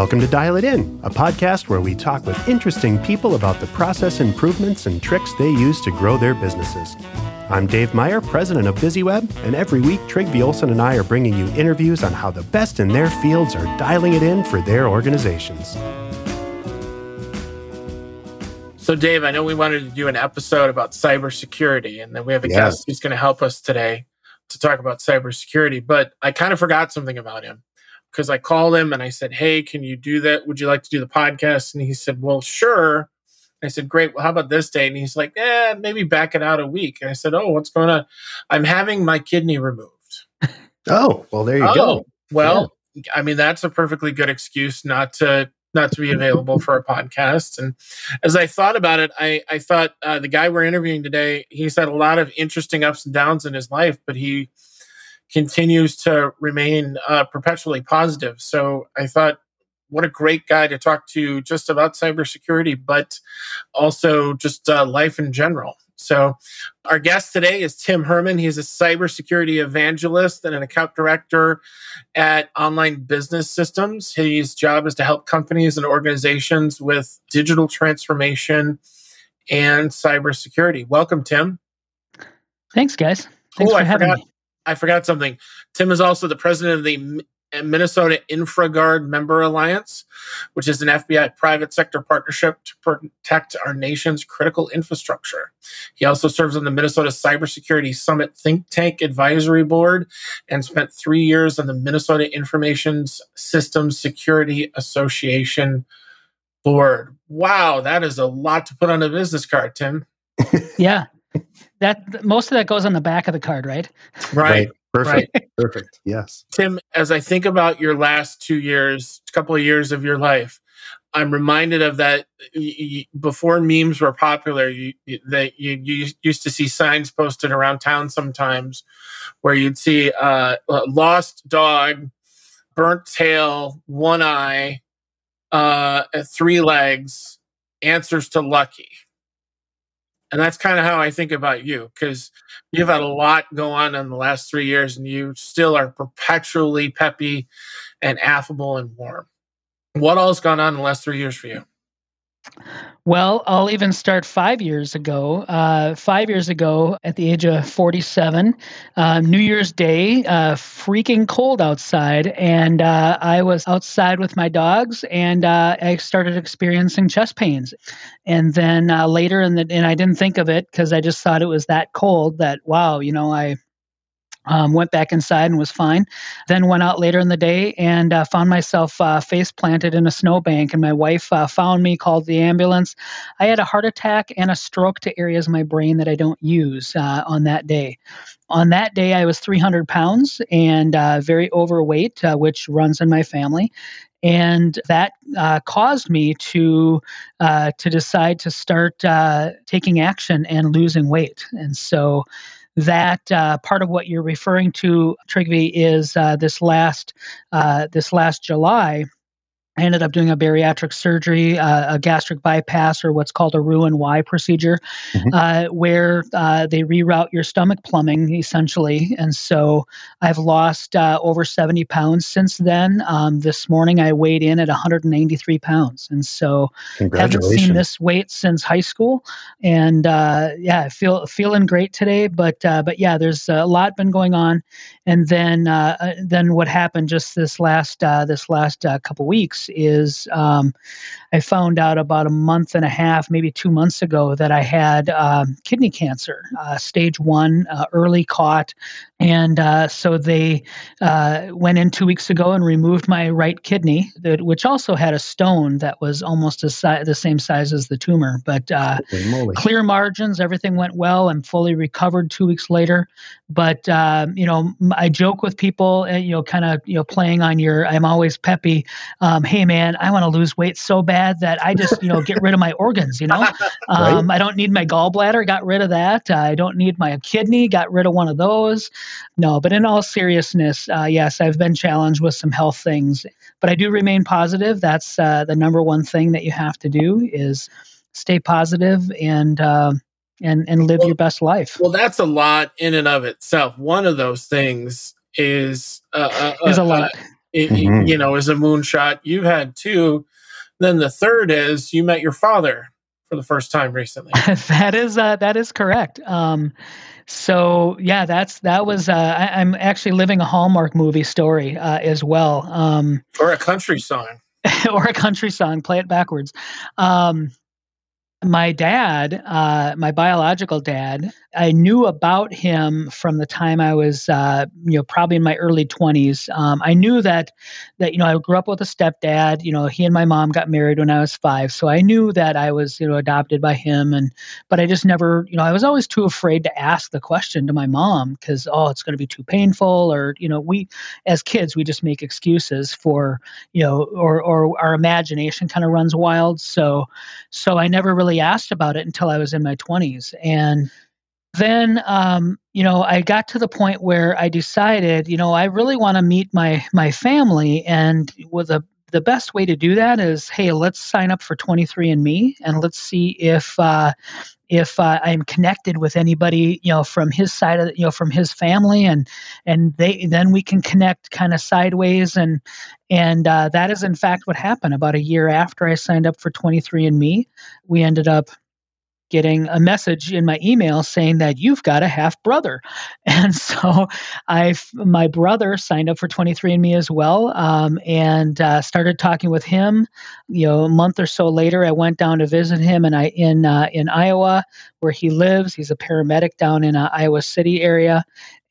Welcome to Dial It In, a podcast where we talk with interesting people about the process improvements and tricks they use to grow their businesses. I'm Dave Meyer, president of BizzyWeb, and every week Trygve Olsen and I are bringing you interviews on how the best in their fields are dialing it in for their organizations. So, Dave, I know we wanted to do an episode about cybersecurity, and then we have a yes. guest who's going to help us today to talk about cybersecurity. But I kind of forgot something about him because I called him and I said, Hey, can you do that? Would you like to do the podcast? And he said, Well, sure. I said, Great. Well, how about this day? And he's like, Yeah, maybe back it out a week. And I said, Oh, what's going on? I'm having my kidney removed. Oh, well, there you oh, go. Well, yeah. I mean, that's a perfectly good excuse not to not to be available for a podcast. And as I thought about it, I, I thought uh, the guy we're interviewing today, he's had a lot of interesting ups and downs in his life, but he continues to remain uh, perpetually positive. So I thought, what a great guy to talk to just about cybersecurity, but also just uh, life in general. So, our guest today is Tim Herman. He's a cybersecurity evangelist and an account director at Online Business Systems. His job is to help companies and organizations with digital transformation and cybersecurity. Welcome, Tim. Thanks, guys. Thanks oh, for I having forgot, me. I forgot something. Tim is also the president of the uh, Minnesota InfraGard Member Alliance, which is an FBI private sector partnership to protect our nation's critical infrastructure. He also serves on the Minnesota Cybersecurity Summit Think Tank Advisory Board and spent three years on the Minnesota Information Systems Security Association Board. Wow, that is a lot to put on a business card, Tim. yeah, that most of that goes on the back of the card, right? Right. right. Perfect. Right. Perfect. Yes. Tim, as I think about your last two years, couple of years of your life, I'm reminded of that before memes were popular, you, that you, you, used to see signs posted around town sometimes where you'd see uh, lost dog, burnt tail, one eye, uh, three legs, answers to lucky. And that's kind of how I think about you because you've had a lot go on in the last three years and you still are perpetually peppy and affable and warm. What all has gone on in the last three years for you? Well, I'll even start five years ago. Uh, five years ago, at the age of 47, uh, New Year's Day, uh, freaking cold outside. And uh, I was outside with my dogs and uh, I started experiencing chest pains. And then uh, later, in the, and I didn't think of it because I just thought it was that cold that, wow, you know, I um, went back inside and was fine. Then went out later in the day and uh, found myself uh, face planted in a snowbank. And my wife uh, found me, called the ambulance. I had a heart attack and a stroke to areas of my brain that I don't use uh, on that day. On that day, I was 300 pounds and uh, very overweight, uh, which runs in my family and that uh, caused me to uh, to decide to start uh, taking action and losing weight. And so that uh, part of what you're referring to, Trygve, is uh, this last uh, this last July. I ended up doing a bariatric surgery, uh, a gastric bypass, or what's called a Roux-en-Y procedure, mm-hmm. uh, where uh, they reroute your stomach plumbing essentially. And so I've lost uh, over 70 pounds since then. Um, this morning I weighed in at 193 pounds. And so I haven't seen this weight since high school. And uh, yeah, I feel feeling great today. But uh, but yeah, there's a lot been going on. And then then what happened just this last this last couple weeks is um, I found out about a month and a half, maybe two months ago, that I had um, kidney cancer, uh, stage one, uh, early caught. And uh, so they uh, went in two weeks ago and removed my right kidney, that, which also had a stone that was almost si- the same size as the tumor. But uh, clear margins, everything went well. I'm fully recovered two weeks later. But, um, you know, I joke with people, uh, you know, kind of, you know, playing on your, I'm always peppy. Um, hey, man, I want to lose weight so bad that I just, you know, get rid of my organs, you know? Um, right? I don't need my gallbladder, got rid of that. Uh, I don't need my kidney, got rid of one of those. No, but in all seriousness, uh, yes, I've been challenged with some health things, but I do remain positive. That's uh, the number one thing that you have to do is stay positive and, uh, and, and live well, your best life. Well, that's a lot in and of itself. One of those things is, uh, uh, is a lot it, mm-hmm. you know, is a moonshot. You've had two. Then the third is you met your father for the first time recently. that is uh, that is correct. Um, so yeah, that's that was. Uh, I, am actually living a Hallmark movie story uh, as well, um, or a country song, or a country song. Play it backwards. Um, my dad, uh, my biological dad, I knew about him from the time I was, uh, you know, probably in my early 20s. Um, I knew that, that, you know, I grew up with a stepdad. You know, he and my mom got married when I was five. So I knew that I was, you know, adopted by him. And, but I just never, you know, I was always too afraid to ask the question to my mom because, oh, it's going to be too painful. Or, you know, we, as kids, we just make excuses for, you know, or, or our imagination kind of runs wild. So, so I never really asked about it until I was in my 20s. And, then um, you know i got to the point where i decided you know i really want to meet my my family and with a the best way to do that is hey let's sign up for 23andme and let's see if uh, if uh, i'm connected with anybody you know from his side of you know from his family and and they then we can connect kind of sideways and and uh, that is in fact what happened. About a year after i signed up for 23andme we ended up getting a message in my email saying that you've got a half brother. And so I, my brother signed up for 23andMe as well um, and uh, started talking with him. You know, a month or so later, I went down to visit him in, in, uh, in Iowa where he lives. He's a paramedic down in uh, Iowa City area.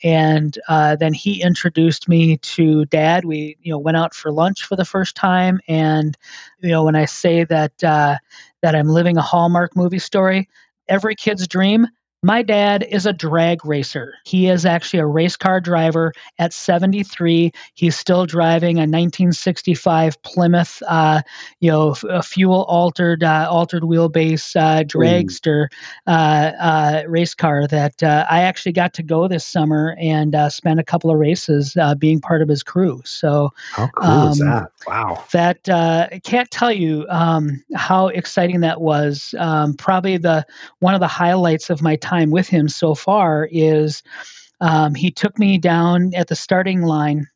And uh, then he introduced me to dad. We, you know, went out for lunch for the first time. And, you know, when I say that, uh, that I'm living a Hallmark movie story. Every kid's dream my dad is a drag racer. He is actually a race car driver at 73. He's still driving a 1965 Plymouth, uh, you know, a fuel altered, uh, altered wheelbase uh, dragster uh, uh, race car that uh, I actually got to go this summer and spend a couple of races being part of his crew. So, how cool um, is that? Wow. That I can't tell you um, how exciting that was. Um, probably the one of the highlights of my time time with him so far is um, he took me down at the starting line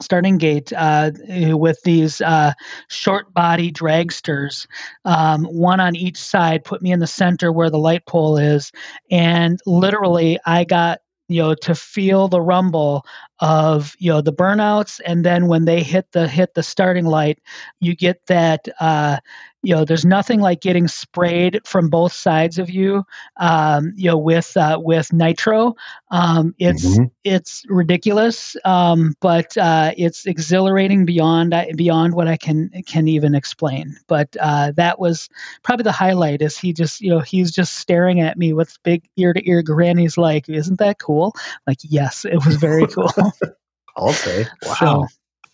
starting gate uh, with these uh, short body dragsters, um, one on each side, put me in the center where the light pole is. And literally, I got you know to feel the rumble of you know the burnouts and then when they hit the hit the starting light you get that uh you know there's nothing like getting sprayed from both sides of you um you know with uh with nitro. Um it's mm-hmm. it's ridiculous um but uh it's exhilarating beyond uh, beyond what i can can even explain. But uh that was probably the highlight is he just you know he's just staring at me with big ear to ear grin he's like isn't that cool? Like yes it was very cool I'll say. Wow.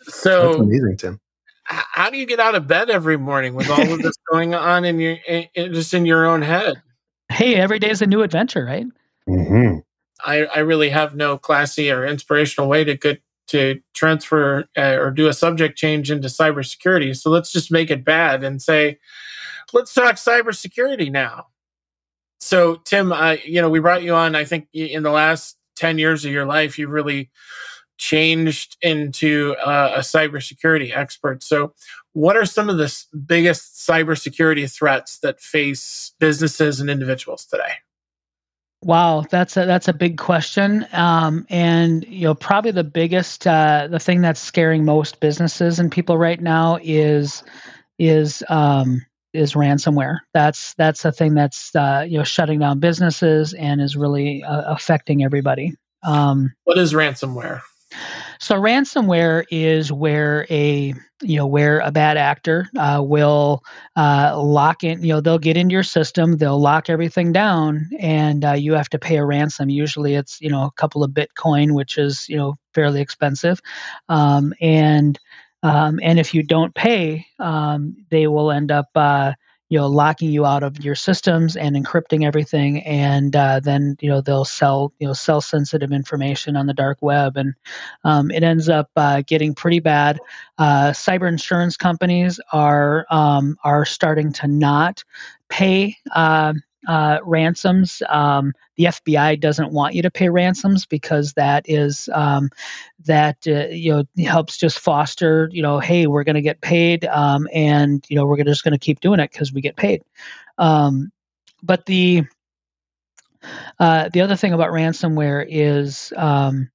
So, so that's amazing, Tim. How do you get out of bed every morning with all of this going on in your in, just in your own head? Hey, every day is a new adventure, right? Mm-hmm. I, I really have no classy or inspirational way to get to transfer uh, or do a subject change into cybersecurity. So let's just make it bad and say, let's talk cybersecurity now. So Tim, uh, you know, we brought you on. I think in the last 10 years of your life, you've really changed into uh, a cybersecurity expert. So, what are some of the biggest cybersecurity threats that face businesses and individuals today? Wow, that's a that's a big question, um, and you know probably the biggest uh, the thing that's scaring most businesses and people right now is is um, is ransomware. That's that's a thing that's uh, you know shutting down businesses and is really uh, affecting everybody. Um, what is ransomware? So ransomware is where a you know where a bad actor uh, will uh, lock in. You know they'll get into your system, they'll lock everything down, and uh, you have to pay a ransom. Usually it's you know a couple of Bitcoin, which is you know fairly expensive, um, and um, and if you don't pay, um, they will end up uh, you know locking you out of your systems and encrypting everything and uh, then you know they'll sell you know sell sensitive information on the dark web. And um, it ends up uh, getting pretty bad. Uh, cyber insurance companies are um, are starting to not pay uh, ransoms. Um, the FBI doesn't want you to pay ransoms because that is um, that uh, you know helps just foster you know hey we're going to get paid um, and you know we're just going to keep doing it because we get paid. Um, but the uh, the other thing about ransomware is um,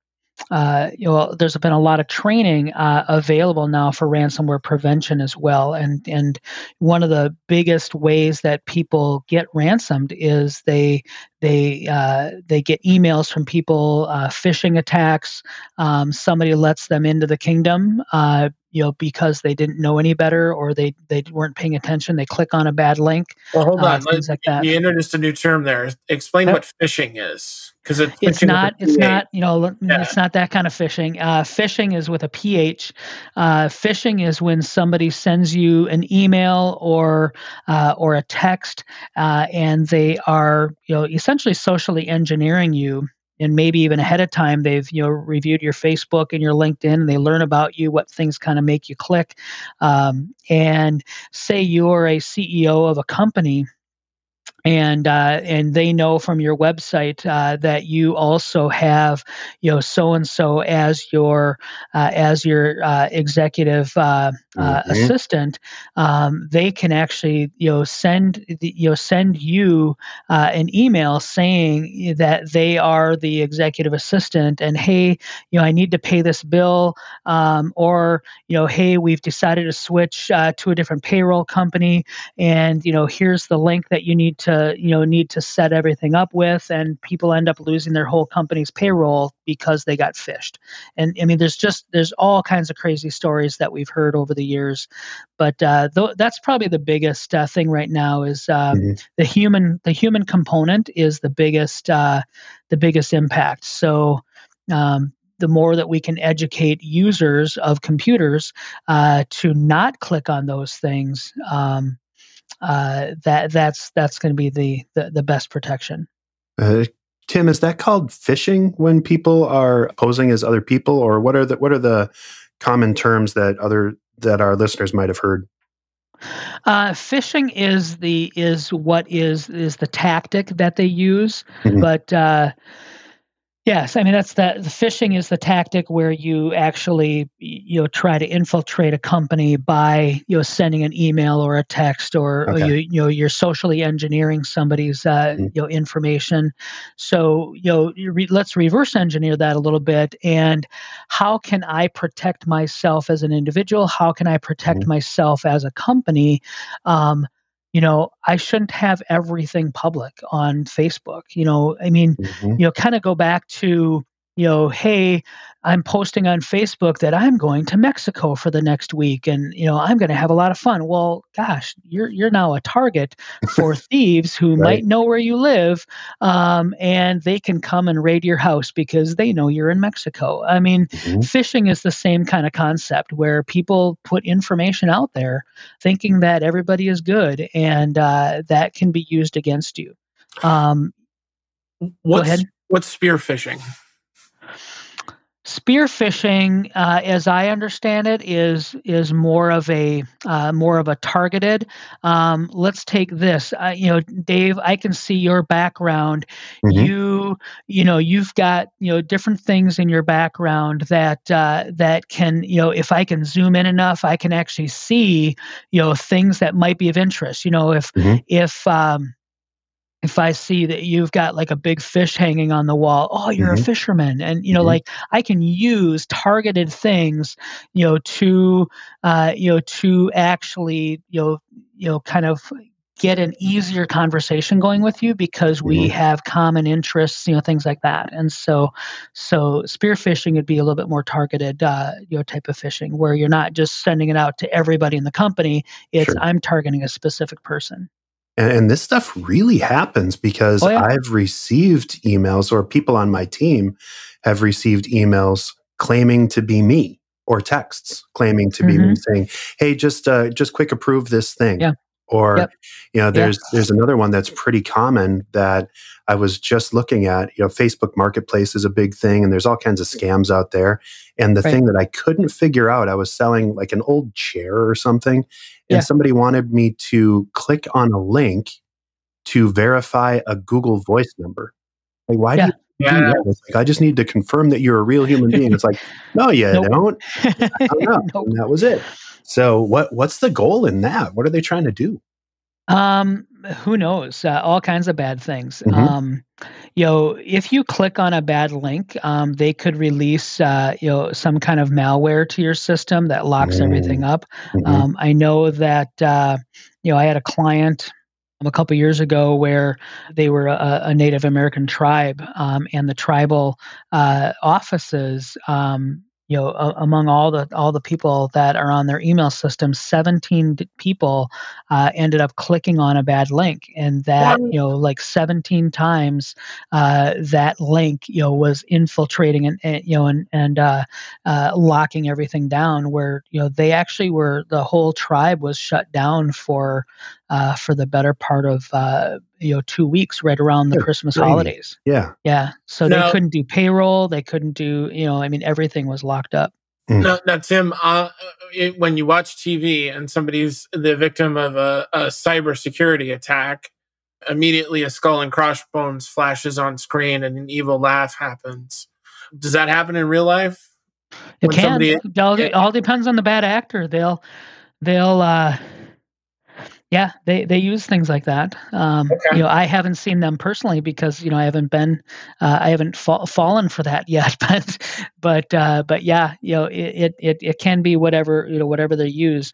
uh, you know, there's been a lot of training uh, available now for ransomware prevention as well, and and one of the biggest ways that people get ransomed is they they uh, they get emails from people, uh, phishing attacks. Um, somebody lets them into the kingdom, uh, you know, because they didn't know any better or they they weren't paying attention. They click on a bad link. Well, hold on. Things like. You introduced a new term there. Explain yep. what phishing is because it's, it's not it's not you know yeah. it's not that kind of phishing uh, phishing is with a ph uh, phishing is when somebody sends you an email or uh, or a text uh, and they are you know essentially socially engineering you and maybe even ahead of time they've you know reviewed your facebook and your linkedin and they learn about you what things kind of make you click. Um, and say you're a ceo of a company and uh, and they know from your website uh, that you also have you know so and so as your uh, as your uh, executive uh, uh, mm-hmm. assistant. Um, they can actually you know send you know send you an email saying that they are the executive assistant and hey you know I need to pay this bill um, or you know hey we've decided to switch to a different payroll company and you know here's the link that you need to you know need to set everything up with and people end up losing their whole company's payroll because they got phished. And i mean there's just there's all kinds of crazy stories that we've heard over the years. But uh, th- that's probably the biggest uh, thing right now is uh, mm-hmm. the human the human component is the biggest uh, the biggest impact. So um, the more that we can educate users of computers uh, to not click on those things, um, uh, that that's that's going to be the, the, the best protection. Uh, Tim, is that called phishing when people are posing as other people, or what are the what are the common terms that other that our listeners might have heard? Uh, phishing is the is what is is the tactic that they use, mm-hmm. but uh, Yes, I mean that's the, the phishing is the tactic where you actually you know try to infiltrate a company by you know sending an email or a text or, okay. or you you know you're socially engineering somebody's uh, mm-hmm. you know information. So you know re- let's reverse engineer that a little bit. And how can I protect myself as an individual? How can I protect mm-hmm. myself as a company? Um, you know i shouldn't have everything public on facebook you know i mean mm-hmm. you know kind of go back to you know, hey, I'm posting on Facebook that I'm going to Mexico for the next week and you know, I'm going to have a lot of fun. Well, gosh, you're you're now a target for thieves who right. might know where you live um, and they can come and raid your house because they know you're in Mexico. I mean, mm-hmm. phishing is the same kind of concept where people put information out there thinking that everybody is good and uh, that can be used against you. Um, what's, what's spear phishing? Spearphishing, uh, as I understand it, is is more of a uh, more of a targeted. Um, let's take this. Uh, you know, Dave, I can see your background. Mm-hmm. You you know you've got you know different things in your background that uh, that can you know if I can zoom in enough, I can actually see you know things that might be of interest. You know, if mm-hmm. if um, if I see that you've got like a big fish hanging on the wall, oh, you're mm-hmm. a fisherman, and you know, mm-hmm. like I can use targeted things, you know, to, uh, you know, to actually, you know, you know, kind of get an easier conversation going with you because we mm-hmm. have common interests, you know, things like that. And so, so spear phishing would be a little bit more targeted, uh, you know, type of fishing where you're not just sending it out to everybody in the company. It's sure. I'm targeting a specific person. And, and this stuff really happens because oh, yeah. I've received emails, or people on my team have received emails claiming to be me, or texts claiming to mm-hmm. be me, mm-hmm. saying, "Hey, just uh, just quick approve this thing." Yeah. Or, yep. you know, there's there's another one that's pretty common that I was just looking at. You know, Facebook Marketplace is a big thing, and there's all kinds of scams out there. And the right. thing that I couldn't figure out, I was selling like an old chair or something, and yeah. somebody wanted me to click on a link to verify a Google Voice number. Like, why Yeah. do you Yeah. It's like, I just need to confirm that you're a real human being. It's like, no, you Nope. don't. I don't know. Nope. And that was it. So, what what's the goal in that? What are they trying to do? Um, who knows? Uh, all kinds of bad things. Mhm. Um, you know, if you click on a bad link, um, they could release, uh, you know, some kind of malware to your system that locks everything up. Mhm. Um, I know that, uh, you know, I had a client um, a couple years ago where they were a, a Native American tribe, um, and the tribal uh, offices. Um, you know, among all the all the people that are on their email system, 17 d- people uh, ended up clicking on a bad link, and that you know, like 17 times, uh, that link you know was infiltrating and, and you know and and uh, uh, locking everything down. Where you know they actually were the whole tribe was shut down for uh, for the better part of uh, you know two weeks, right around the Good Christmas gravy. holidays. Yeah. Yeah, so Now- they couldn't do payroll. They couldn't do you know. I mean, everything was locked up. Now, now Tim, uh, it, when you watch TV and somebody's the victim of a, a cybersecurity attack, immediately a skull and crossbones flashes on screen and an evil laugh happens. Does that happen in real life? It When can. somebody- it all, yeah. all depends on the bad actor. They'll, they'll, uh, yeah, they they use things like that. Um, Okay. You know, I haven't seen them personally because you know I haven't been, uh, I haven't fa- fallen for that yet. But, but, uh, but yeah, you know, it, it it can be whatever you know whatever they use.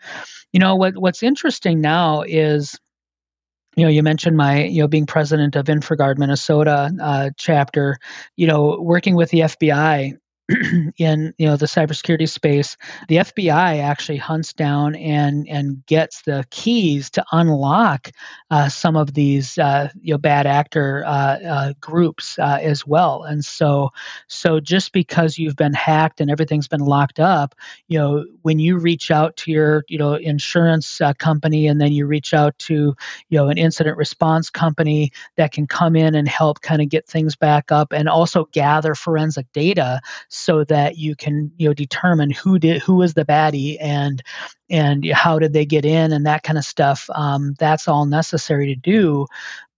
You know what what's interesting now is you know you mentioned my you know being president of InfraGard minnesota uh, chapter you know working with the fbi in you know the cybersecurity space the fbi actually hunts down and and gets the keys to unlock uh, some of these uh, you know bad actor uh, uh, groups uh, as well. And so so just because you've been hacked and everything's been locked up you know when you reach out to your you know insurance uh, company and then you reach out to you know an incident response company that can come in and help kind of get things back up and also gather forensic data so that you can you know determine who did who was the baddie and and how did they get in and that kind of stuff um, that's all necessary to do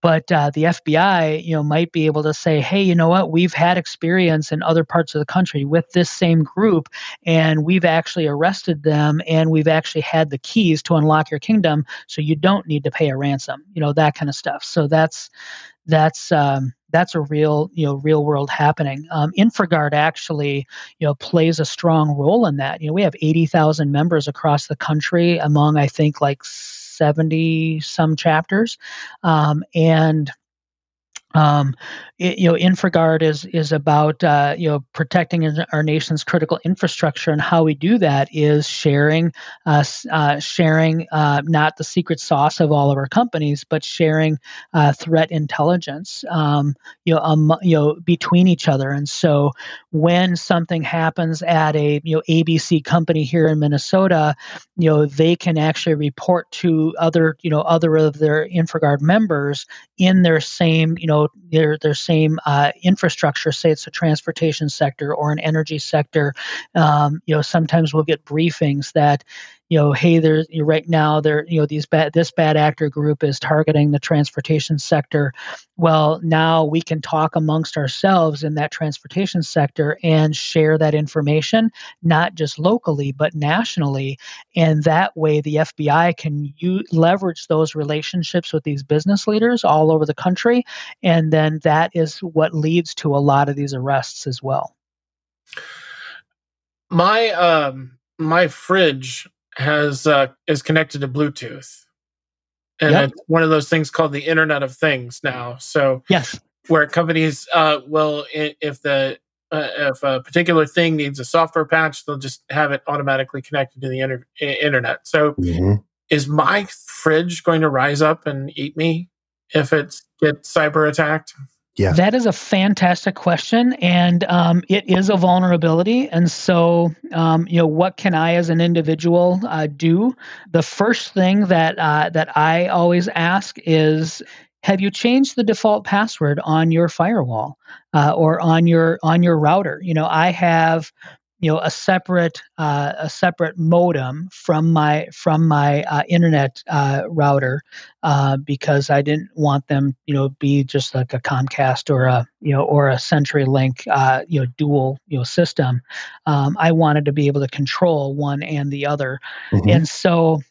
but uh, the FBI, you know, might be able to say, "Hey, you know what? We've had experience in other parts of the country with this same group, and we've actually arrested them, and we've actually had the keys to unlock your kingdom, so you don't need to pay a ransom." You know, that kind of stuff. So that's that's um, that's a real you know real world happening. Um, InfraGard actually you know plays a strong role in that. You know, we have eighty thousand members across the country, among I think like seventy some chapters, um, and um, it, you know, InfraGard is is about uh, you know protecting our nation's critical infrastructure, and how we do that is sharing, uh, uh, sharing uh, not the secret sauce of all of our companies, but sharing uh, threat intelligence, um, you know, um, you know, between each other. And so, when something happens at a you know ABC company here in Minnesota, you know, they can actually report to other you know other of their InfraGard members in their same you know their their same uh, infrastructure say it's a transportation sector or an energy sector um, you know sometimes we'll get briefings that you know hey there's you know, right now there you know these bad this bad actor group is targeting the transportation sector. Well now we can talk amongst ourselves in that transportation sector and share that information not just locally but nationally. And that way the fbi can u- leverage those relationships with these business leaders all over the country. And then that is what leads to a lot of these arrests as well. My um my fridge has uh is connected to Bluetooth. And Yep. it's one of those things called the Internet of Things now. So yes where companies uh will if the uh, if a particular thing needs a software patch, they'll just have it automatically connected to the inter- internet. So Mhm. is my fridge going to rise up and eat me if it gets cyber attacked? Yeah. That is a fantastic question, and um, it is a vulnerability. And so, um, you know, what can I, as an individual, uh, do? The first thing that uh, that I always ask is, have you changed the default password on your firewall uh, or on your on your router? You know, I have you know a separate uh, a separate modem from my from my uh, internet uh, router uh, because I didn't want them you know be just like a Comcast or a you know or a CenturyLink uh, you know dual you know system. Um, I wanted to be able to control one and the other, mm-hmm. and so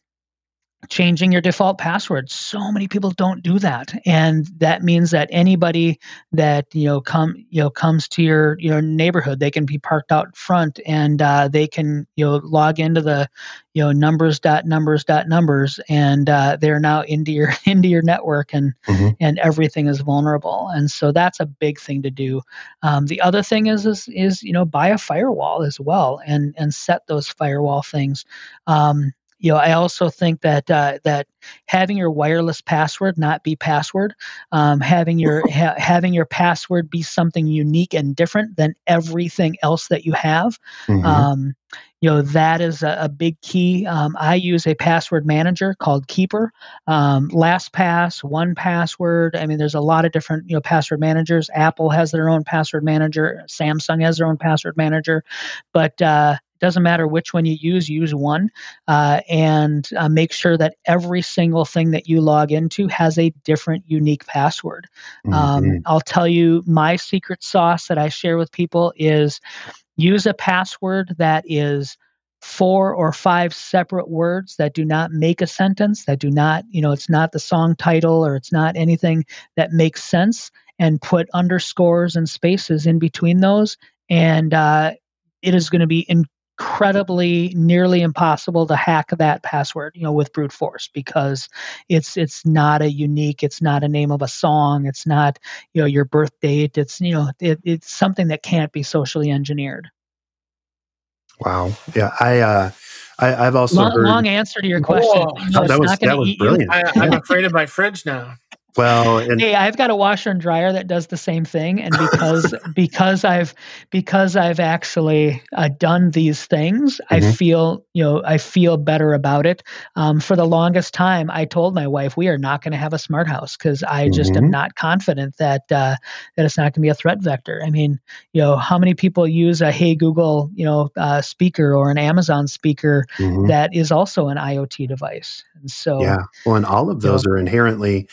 changing your default password. So many people don't do that. And that means that anybody that you know come you know comes to your your neighborhood they can be parked out front and uh, they can you know log into the you know numbers dot numbers dot numbers and uh, they're now into your into your network and mm-hmm. and everything is vulnerable. And so that's a big thing to do. Um, the other thing is is is you know buy a firewall as well and and set those firewall things. Um, you know, I also think that uh, that having your wireless password not be password, um, having your ha- having your password be something unique and different than everything else that you have. Mm-hmm. Um, you know that is a, a big key. Um, I use a password manager called Keeper, um, LastPass, 1Password. I mean, there's a lot of different you know password managers. Apple has their own password manager. Samsung has their own password manager, but uh, doesn't matter which one you use, use one uh, and uh, make sure that every single thing that you log into has a different, unique password. Um, mm-hmm. Um, I'll tell you my secret sauce that I share with people is use a password that is four or five separate words that do not make a sentence, that do not, you know, it's not the song title or it's not anything that makes sense, and put underscores and spaces in between those. And uh, it is going to be in- incredibly nearly impossible to hack that password you know with brute force because it's it's not a unique it's not a name of a song it's not you know your birth date it's you know it, it's something that can't be socially engineered wow yeah i uh I, have also long, heard long answer to your question. Oh, no, that was, that was brilliant. I, I'm afraid of my fridge now. Well, and- hey, I've got a washer and dryer that does the same thing, and because because I've because I've actually uh, done these things, mm-hmm. I feel you know I feel better about it. Um, for the longest time, I told my wife we are not going to have a smart house because I just mm-hmm. am not confident that uh, that it's not going to be a threat vector. I mean, you know, how many people use a Hey Google you know uh, speaker or an Amazon speaker mm-hmm. that is also an IoT device? And so, yeah, well, and all of those you know, are inherently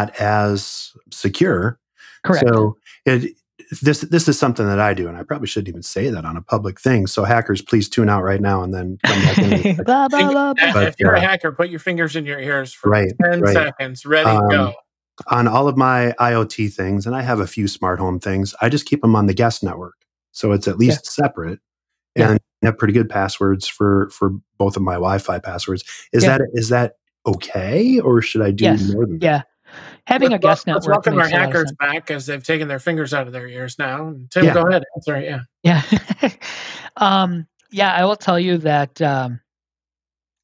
not as secure. Correct. So it this this is something that I do, and I probably shouldn't even say that on a public thing. So hackers, please tune out right now and then come back in. blah, blah, blah, but, if you're uh, a hacker, put your fingers in your ears for right, ten right. seconds. Ready, um, go. On all of my IoT things, and I have a few smart home things, I just keep them on the guest network, so it's at least yeah. separate, and yeah. have pretty good passwords for for both of my Wi-Fi passwords. Is yeah. that is that okay, or should I do yes. more than that? Having let's, a guest network. Let's welcome our hackers back as they've taken their fingers out of their ears now. Tim, yeah. go ahead. Sorry, yeah. Yeah. um, yeah, I will tell you that um,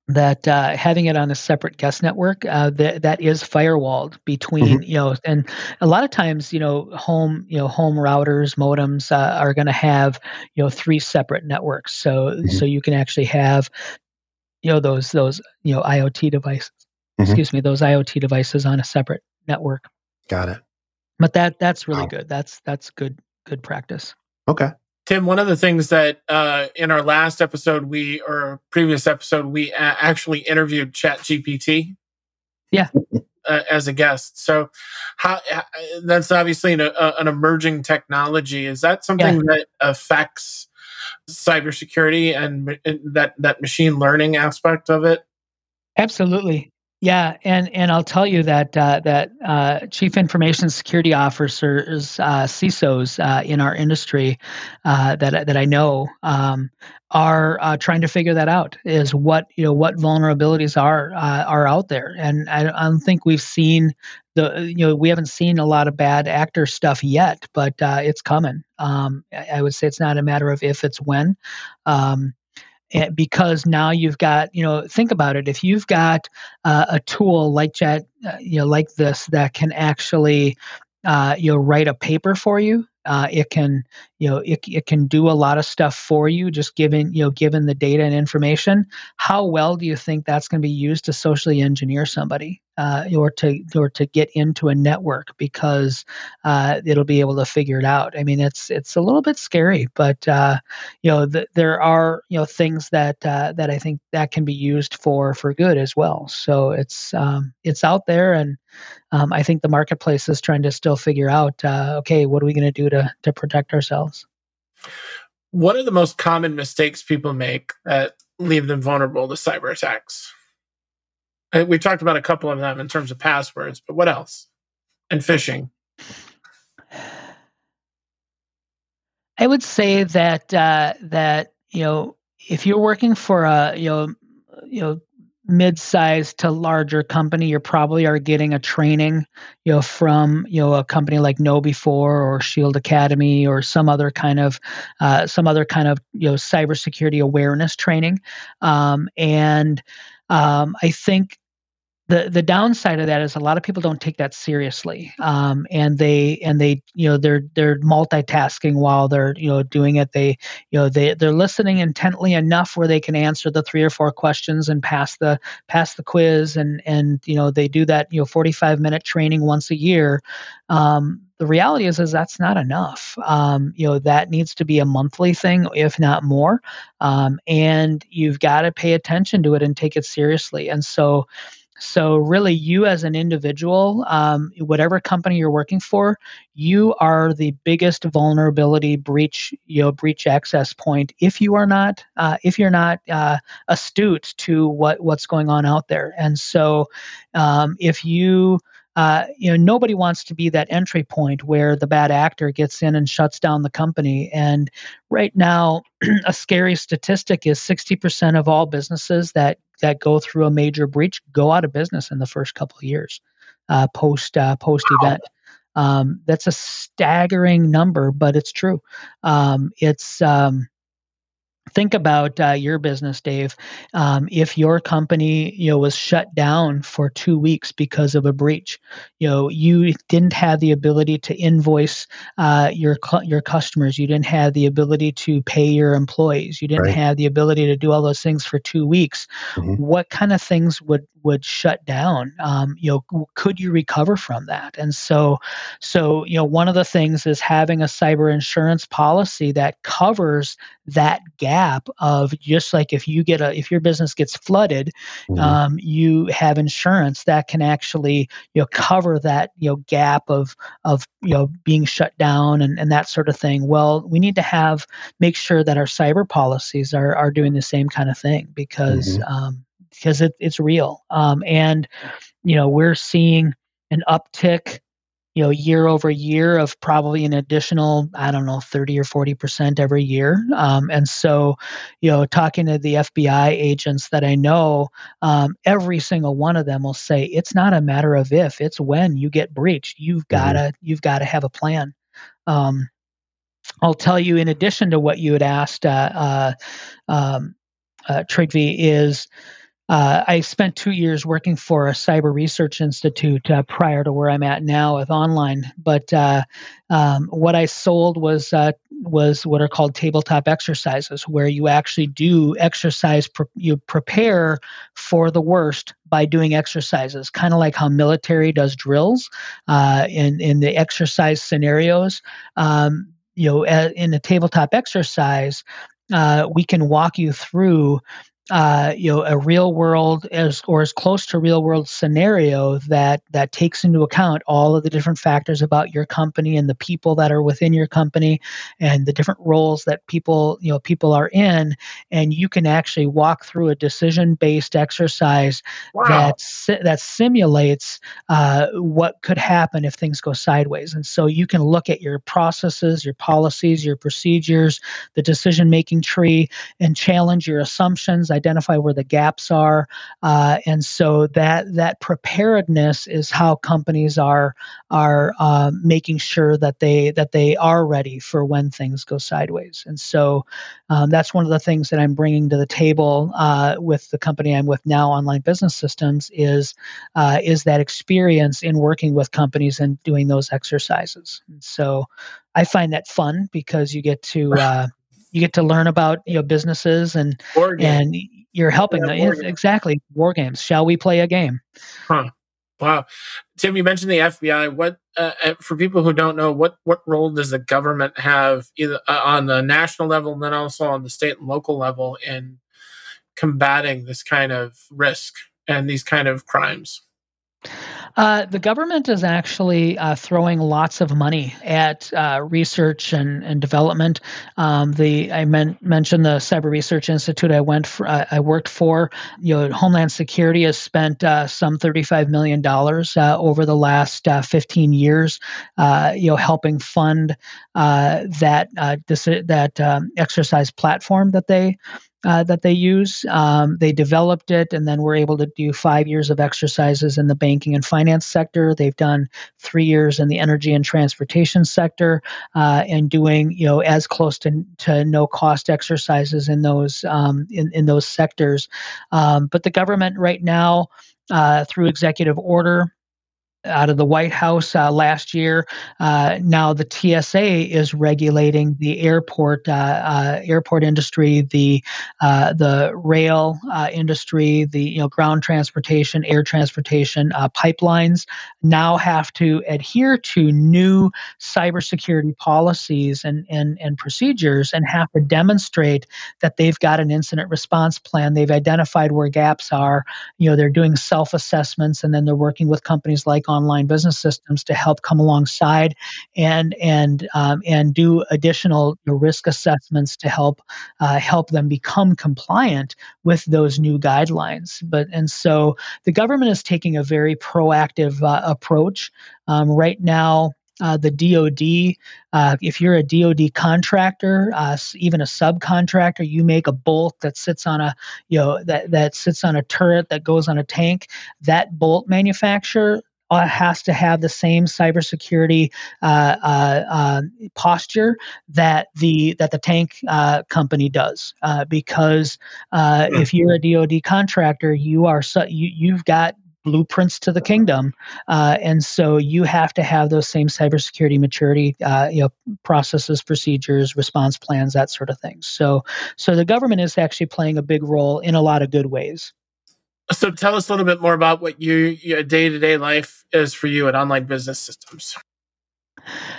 that uh, having it on a separate guest network uh, that that is firewalled between mm-hmm. you know and a lot of times you know home you know home routers modems uh, are going to have you know three separate networks so mm-hmm. so you can actually have you know those those you know IoT devices mm-hmm. excuse me, those IoT devices on a separate network. Got it. But that that's really wow. good. That's that's good good practice. Okay. Tim, one of the things that uh, in our last episode, we or previous episode, we a- actually interviewed Chat GPT. Yeah. Uh, as a guest, so how uh, that's obviously an, uh, an, emerging technology. Is that something yeah. that affects cybersecurity and, and that that machine learning aspect of it? Absolutely. Yeah, and and I'll tell you that uh, that uh, chief information security officers, uh, CISOs uh, in our industry uh, that that I know um, are uh, trying to figure that out. Is what you know what vulnerabilities are are out there, and I, I, don't think we've seen the you know we haven't seen a lot of bad actor stuff yet, but it's coming. Um, I, I, would say it's not a matter of if, it's when. Um, because now you've got you know think about it if you've got uh, a tool like chat uh, you know like this that can actually uh, you know write a paper for you uh, it can you know it, it can do a lot of stuff for you just given you know given the data and information how well do you think that's going to be used to socially engineer somebody uh, or to or to get into a network because uh, it'll be able to figure it out. I mean, it's it's a little bit scary, but uh, you know, the, there are you know things that uh, that I think that can be used for for good as well. So it's um, it's out there, and um, I think the marketplace is trying to still figure out, uh, okay, what are we going to do to to protect ourselves? One of the most common mistakes people make that leave them vulnerable to cyber attacks. Uh, we talked about a couple of them in terms of passwords, but what else? And phishing. I would say that uh, that you know if you're working for a you know you know mid-sized to larger company you probably are getting a training you know from you know a company like KnowBe4 or shield academy or some other kind of uh, some other kind of you know cybersecurity awareness training um, and um, i think the the downside of that is a lot of people don't take that seriously. Um, and they and they you know they're they're multitasking while they're you know doing it. They you know they they're listening intently enough where they can answer the three or four questions and pass the pass the quiz. And and you know they do that you know 45 minute training once a year. Um, the reality is is that's not enough um, you know that needs to be a monthly thing if not more um, and you've got to pay attention to it and take it seriously and so so, really, you as an individual, um, whatever company you're working for, you are the biggest vulnerability breach, you know, breach access point. If you are not, uh, if you're not uh, astute to what what's going on out there, and so um, if you uh, you know, nobody wants to be that entry point where the bad actor gets in and shuts down the company. And right now, a scary statistic is 60% of all businesses that that go through a major breach go out of business in the first couple of years uh, post uh, post event. Um, that's a staggering number, but it's true. Um, it's um, think about uh, your business dave. Um, if your company you know was shut down for two weeks because of a breach you know you didn't have the ability to invoice uh, your your customers. You didn't have the ability to pay your employees. You didn't right. have the ability to do all those things for two weeks. Mm-hmm. what kind of things would would shut down? Um, you know could you recover from that? And so so you know one of the things is having a cyber insurance policy that covers that gap of just like if you get a if your business gets flooded mm-hmm. um, you have insurance that can actually you know cover that you know gap of of you know being shut down and, and that sort of thing well we need to have make sure that our cyber policies are are doing the same kind of thing because mm-hmm. um, because it, it's real. Um, and, you know, we're seeing an uptick, you know, year over year of probably an additional, I don't know, 30 or 40% every year. Um, and so, you know, talking to the FBI agents that I know, um, every single one of them will say it's not a matter of if, it's when you get breached. You've got to, mm-hmm. you've got to have a plan. Um, I'll tell you, in addition to what you had asked, uh, uh, um, uh, Trygve, is uh, I spent two years working for a cyber research institute uh, prior to where I'm at now with online. But uh, um, what I sold was uh, was what are called tabletop exercises, where you actually do exercise. Pre- you prepare for the worst by doing exercises, kind of like how military does drills uh, in in the exercise scenarios. Um, you know, in a tabletop exercise, uh, we can walk you through uh, you know a real world as or as close to real world scenario that that takes into account all of the different factors about your company and the people that are within your company and the different roles that people you know people are in. And you can actually walk through a decision based exercise wow. that that simulates uh, what could happen if things go sideways. And so you can look at your processes your policies your procedures the decision making tree and challenge your assumptions identify where the gaps are, uh, and so that that preparedness is how companies are are uh, making sure that they that they are ready for when things go sideways. And so um, that's one of the things that I'm bringing to the table uh, with the company I'm with now, Online Business Systems, is uh, is that experience in working with companies and doing those exercises. And so I find that fun because you get to uh, you get to learn about you know businesses and and you're helping yeah, them. war exactly. War games. Shall we play a game? Huh. Wow, Tim, you mentioned the FBI. What uh, uh, for people who don't know, what what role does the government have either uh, on the national level and then also on the state and local level in combating this kind of risk and these kind of crimes? Uh, the government is actually uh, throwing lots of money at uh, research and, and development. Um, the I men- mentioned the Cyber Research Institute I went for, uh, I worked for. You know, Homeland Security has spent uh, some thirty-five million dollars over the last fifteen years. you know, helping fund that that um, exercise platform that they uh, that they use. Um, they developed it and then were able to do five years of exercises in the banking and finance sector. They've done three years in the energy and transportation sector uh, and doing you know as close to, to no cost exercises in those um, in, in those sectors. Um, but the government right now, uh, through executive order, out of the White House uh, last year. Uh, now the TSA is regulating the airport uh, uh airport industry, the uh, the rail uh, industry, the you know ground transportation, air transportation pipelines now have to adhere to new cybersecurity policies and, and and procedures and have to demonstrate that they've got an incident response plan. They've identified where gaps are. You know they're doing self assessments and then they're working with companies like online business systems to help come alongside and and um, and do additional risk assessments to help uh, help them become compliant with those new guidelines. But and so the government is taking a very proactive uh, approach um, right now. Uh, the DoD, uh, if you're a DoD contractor, uh, even a subcontractor, you make a bolt that sits on a, you know, that that sits on a turret that goes on a tank. That bolt manufacturer uh, has to have the same cybersecurity uh, uh, uh posture that the that the tank uh, company does, uh, because if you're a DoD contractor, you are su- you you've got blueprints to the kingdom, and so you have to have those same cybersecurity maturity, you know, processes, procedures, response plans, that sort of thing. So, so the government is actually playing a big role in a lot of good ways. So tell us a little bit more about what you, your day to day life is for you at Online Business Systems.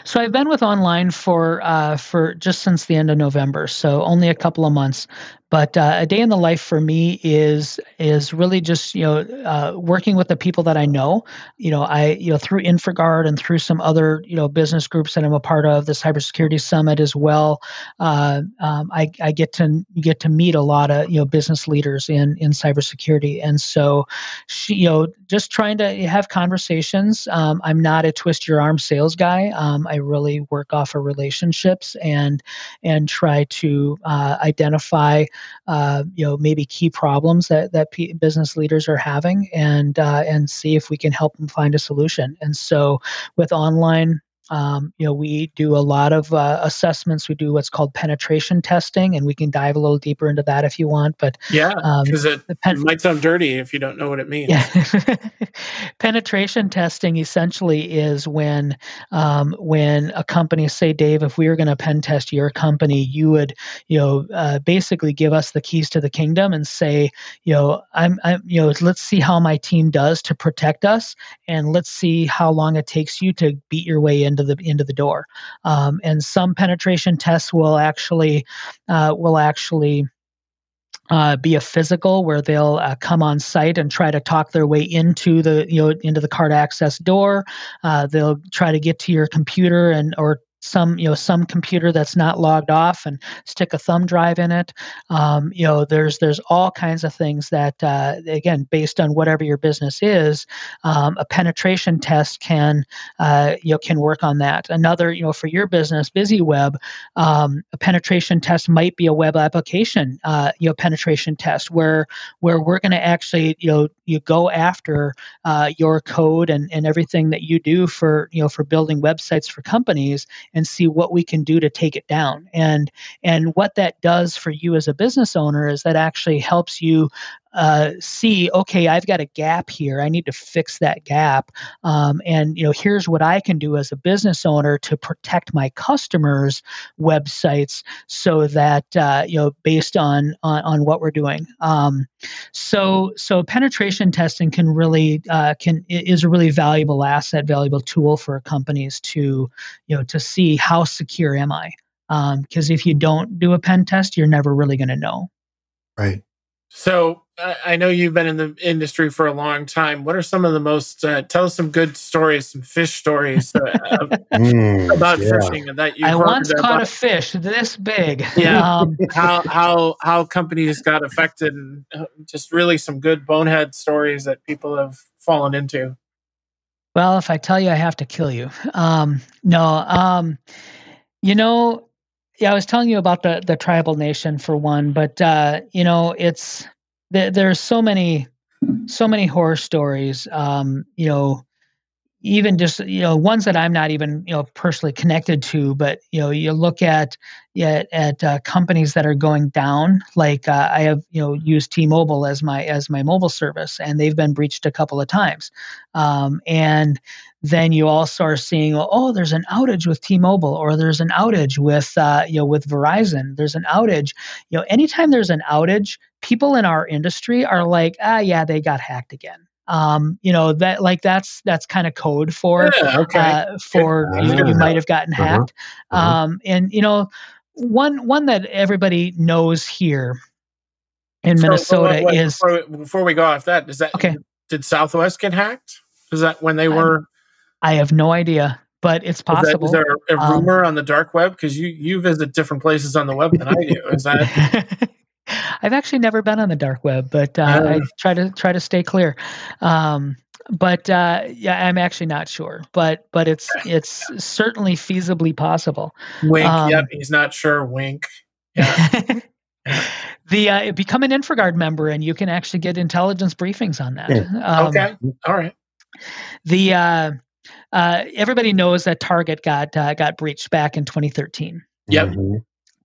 So I've been with online for uh, for just since the end of November, so only a couple of months. But uh, a day in the life for me is is really just you know uh, working with the people that I know. You know, I you know through InfraGard and through some other you know business groups that I'm a part of, the Cybersecurity Summit as well. Uh, um, I, I get to get to meet a lot of you know business leaders in in cybersecurity, and so she, you know just trying to have conversations. Um, I'm not a twist your arm sales guy. Um, I really work off of relationships and and try to uh, identify uh, you know maybe key problems that that P- business leaders are having and uh, and see if we can help them find a solution. And so with online um, you know, we do a lot of uh, assessments. We do what's called penetration testing, and we can dive a little deeper into that if you want. But yeah, because um, it, pen- it, might sound dirty if you don't know what it means. Yeah. penetration testing essentially is when um, when a company, say, Dave, if we were going to pen test your company, you would, you know, uh, basically give us the keys to the kingdom and say, you know, I'm, I'm, you know, let's see how my team does to protect us, and let's see how long it takes you to beat your way in into the into the door. Um, and some penetration tests will actually uh, will actually uh, be a physical where they'll uh, come on site and try to talk their way into the you know into the card access door. Uh, they'll try to get to your computer and or some you know some computer that's not logged off and stick a thumb drive in it. Um, you know there's there's all kinds of things that uh, again based on whatever your business is um, a penetration test can uh, you know can work on that. Another you know for your business BizzyWeb um, a penetration test might be a web application uh, you know penetration test where where we're going to actually you know you go after uh, your code and, and everything that you do for you know for building websites for companies and see what we can do to take it down. And and what that does for you as a business owner is that actually helps you uh, see, okay, I've got a gap here. I need to fix that gap. Um, and you know, here's what I can do as a business owner to protect my customers' websites, so that uh, you know, based on on, on what we're doing. Um, so so penetration testing can really uh, can is a really valuable asset, valuable tool for companies to you know to see how secure am I because um, if you don't do a pen test, you're never really going to know. Right. So I know you've been in the industry for a long time. What are some of the most? Uh, tell us some good stories, some fish stories uh, mm, about yeah. fishing that you. I once caught a fish this big. Yeah. Um, how how how companies got affected, and uh, just really some good bonehead stories that people have fallen into. Well, if I tell you, I have to kill you. Um, no, um, you know, yeah, I was telling you about the the tribal nation for one, but uh, you know, it's there, there's so many so many horror stories. Um, you know, even just you know ones that I'm not even you know personally connected to, but you know you look at at, at uh, companies that are going down. Like uh, I have you know used T-Mobile as my as my mobile service, and they've been breached a couple of times. Um, and then you also are seeing oh there's an outage with T-Mobile or there's an outage with uh, you know with Verizon. There's an outage. You know anytime there's an outage, people in our industry are like ah yeah they got hacked again um, you know that like that's that's kind of code for yeah, okay. uh, for you, you might have gotten uh-huh. hacked uh-huh. um, and you know one one that everybody knows here in so, Minnesota is before, before, we go off that is that okay did Southwest get hacked is that when they were I, I have no idea but it's possible. Is, that, is there a um, rumor um, on the dark web? Because you you visit different places on the web than I do. Is that I've actually never been on the dark web, but uh, I try to try to stay clear. Um, but uh, yeah, I'm actually not sure, but but it's it's certainly feasibly possible. Wink. Um, yep, he's not sure. Wink. Yeah. the uh, become an InfraGard member, and you can actually get intelligence briefings on that. Um, okay. All right. The uh, uh, everybody knows that Target got uh, got breached back in 2013. Yep. Mm-hmm.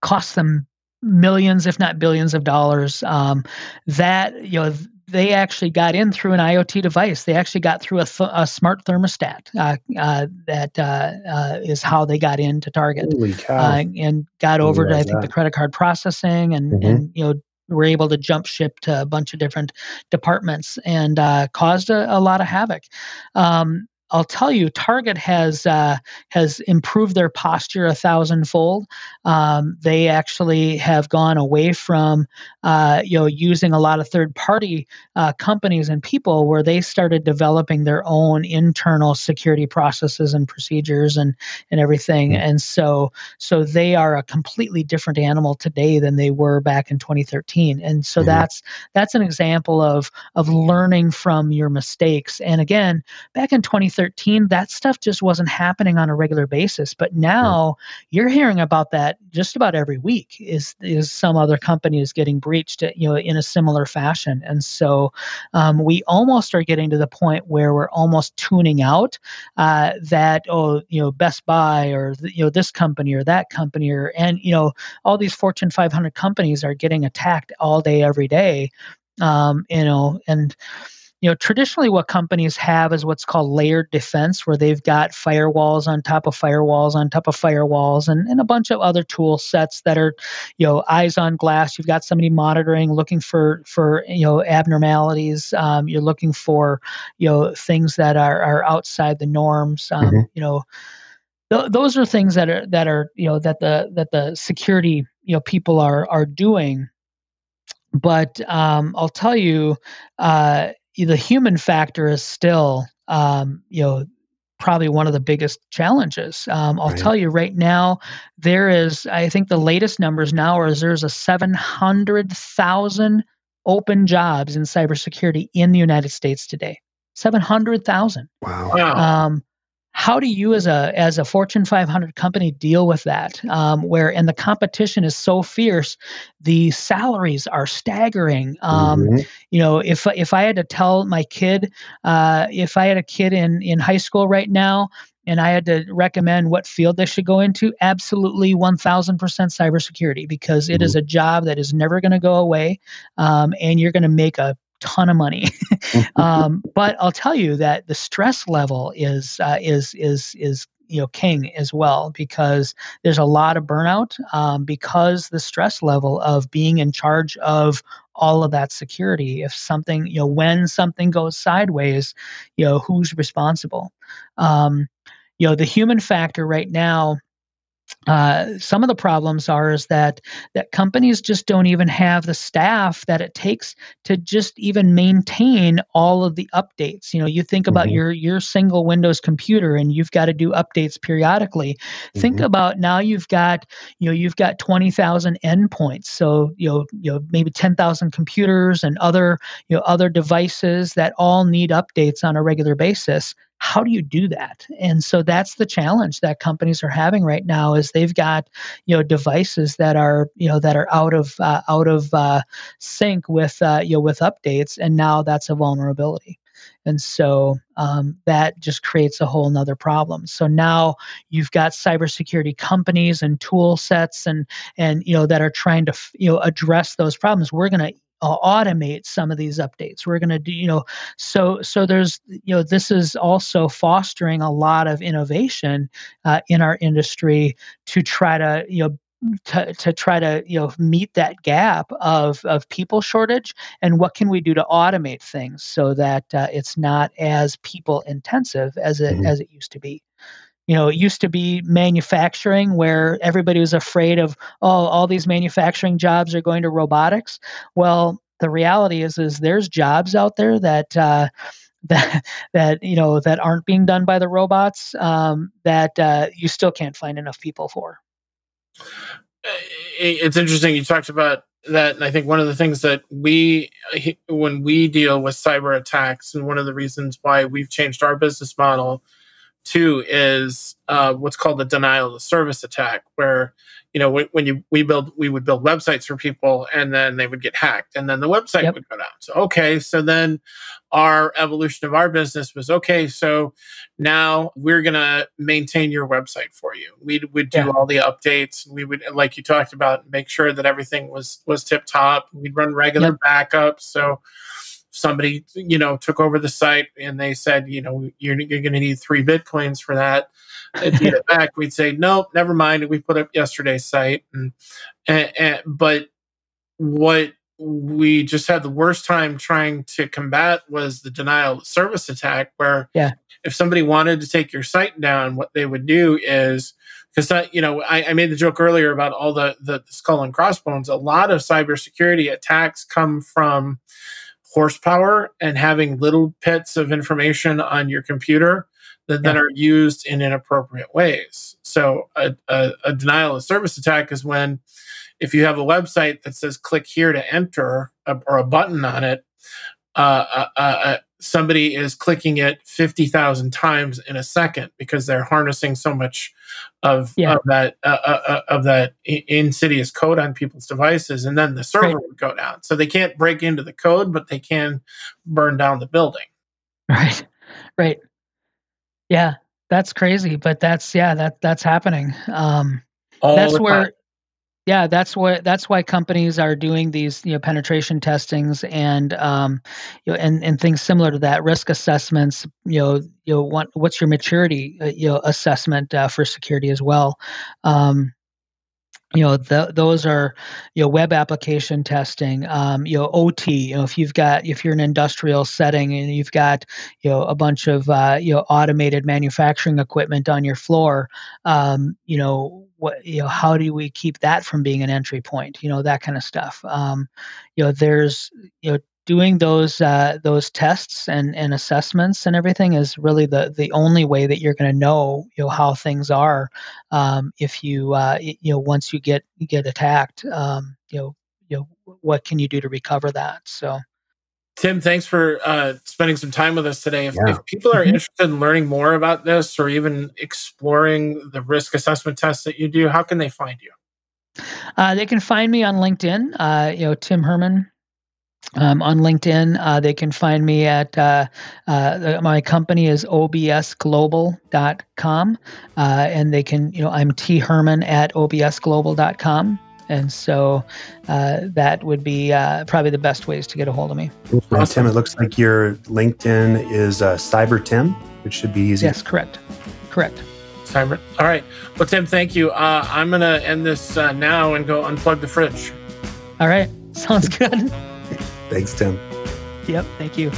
Cost them millions, if not billions of dollars. Um, that you know they actually got in through an IoT device. They actually got through a, th- a smart thermostat. Uh, uh, that uh, uh is how they got into Target uh, and got over to I think that. the credit card processing and mm-hmm. and you know were able to jump ship to a bunch of different departments and uh, caused a, a, lot of havoc. Um, I'll tell you, Target has uh, has improved their posture a thousandfold. Um, they actually have gone away from uh, you know using a lot of third party uh, companies and people, where they started developing their own internal security processes and procedures and and everything. And so so they are a completely different animal today than they were back in 2013. And so mm-hmm. that's that's an example of of learning from your mistakes. And again, back in 2013 2013, that stuff just wasn't happening on a regular basis. But now you're hearing about that just about every week. Is is some other company is getting breached, you know, in a similar fashion, and so um, we almost are getting to the point where we're almost tuning out uh, that oh, you know, Best Buy or you know this company or that company or and you know all these Fortune 500 companies are getting attacked all day every day. Um, you know, and you know traditionally what companies have is what's called layered defense where they've got firewalls on top of firewalls on top of firewalls and, and a bunch of other tool sets that are you know eyes on glass. You've got somebody monitoring looking for for you know abnormalities. Um, you're looking for you know things that are, are outside the norms. Um, mm-hmm. you know th- those are things that are that are you know that the that the security you know people are are doing. But um, I'll tell you, uh, the human factor is still, um, you know, probably one of the biggest challenges. Um, I'll right. tell you right now, there is, I think the latest numbers now is there's a 700,000 open jobs in cybersecurity in the United States today. 700,000. Wow. Um, how do you as a as a fortune 500 company deal with that um, where and the competition is so fierce the salaries are staggering um, mm-hmm. you know if if i had to tell my kid uh, if i had a kid in in high school right now and I had to recommend what field they should go into, absolutely 1000% cybersecurity because it mm-hmm. is a job that is never going to go away um, and you're going to make a ton of money. um, but I'll tell you that the stress level is uh, is is is you know king as well because there's a lot of burnout um, because the stress level of being in charge of all of that security if something you know when something goes sideways you know who's responsible um, you know the human factor right now uh, some of the problems are is that that companies just don't even have the staff that it takes to just even maintain all of the updates. You know, you think about mm-hmm. your your single Windows computer and you've got to do updates periodically. Mm-hmm. Think about now you've got you know you've got twenty thousand endpoints, so you know you know maybe ten thousand computers and other you know other devices that all need updates on a regular basis how do you do that? And so that's the challenge that companies are having right now is they've got you know devices that are you know that are out of uh, out of uh, sync with uh, you know with updates and now that's a vulnerability. And so um, that just creates a whole nother problem. So now you've got cybersecurity companies and tool sets and and you know that are trying to you know address those problems. We're going to uh, automate some of these updates we're going to do you know so so there's you know this is also fostering a lot of innovation uh, in our industry to try to you know to, to try to you know meet that gap of of people shortage and what can we do to automate things so that uh, it's not as people intensive as it mm-hmm. as it used to be you know, it used to be manufacturing where everybody was afraid of, oh, all these manufacturing jobs are going to robotics. Well, the reality is, is there's jobs out there that, uh, that that you know that aren't being done by the robots um, that uh, you still can't find enough people for. It's interesting you talked about that, and I think one of the things that we, when we deal with cyber attacks, and one of the reasons why we've changed our business model Two is uh, what's called the denial of service attack, where you know when you we build we would build websites for people and then they would get hacked and then the website yep. would go down. So okay, so then our evolution of our business was okay. So now we're gonna maintain your website for you. We would do yeah. all the updates. We would like you talked about make sure that everything was was tip top. We'd run regular yep. backups. So somebody you know took over the site and they said you know you're, you're going to need three bitcoins for that. Get it back. We'd say nope never mind. We put up yesterday's site. And, and, and, but what we just had the worst time trying to combat was the denial of service attack where yeah. if somebody wanted to take your site down what they would do is because that you know I, I, made the joke earlier about all the, the, the skull and crossbones. A lot of cybersecurity attacks come from horsepower and having little bits of information on your computer that yeah. then are used in inappropriate ways. So a, a, a, denial of service attack is when if you have a website that says click here to enter a, or a button on it, uh, uh, uh, uh somebody is clicking it 50,000 times in a second because they're harnessing so much of, yeah. of that uh, uh, uh of that insidious code on people's devices and then the server right. would go down. So they can't break into the code but they can burn down the building. Right. Right. Yeah that's crazy but that's yeah that that's happening. Um All that's where time yeah that's what that's why companies are doing these you know penetration testings and um you know and, and things similar to that risk assessments you know you know what what's your maturity uh, you know assessment uh, for security as well um you know the, those are you know web application testing um, you know ot you know if you've got if you're in an industrial setting and you've got you know a bunch of uh, you know automated manufacturing equipment on your floor um, you know what you know how do we keep that from being an entry point you know that kind of stuff. Um, you know there's you know doing those uh, those tests and, and assessments and everything is really the the only way that you're going to know you know how things are um, if you uh, you know once you get get attacked um, you know you know what can you do to recover that? So tim thanks for uh, spending some time with us today if, yeah. if people are mm-hmm. interested in learning more about this or even exploring the risk assessment tests that you do how can they find you uh, they can find me on linkedin uh, you know tim herman Um, on LinkedIn, uh, they can find me at uh, uh, my company is obsglobal.com, uh, and they can, you know, I'm T Herman at obsglobal.com. And so uh, that would be uh, probably the best ways to get a hold of me. Awesome. Tim, it looks like your LinkedIn is Cyber Tim, which should be easy. Yes, correct. Correct. Cyber. All right. Well, Tim, thank you. I'm going to end this now and go unplug the fridge. All right. Sounds good. Thanks, Tim. Yep. Thank you.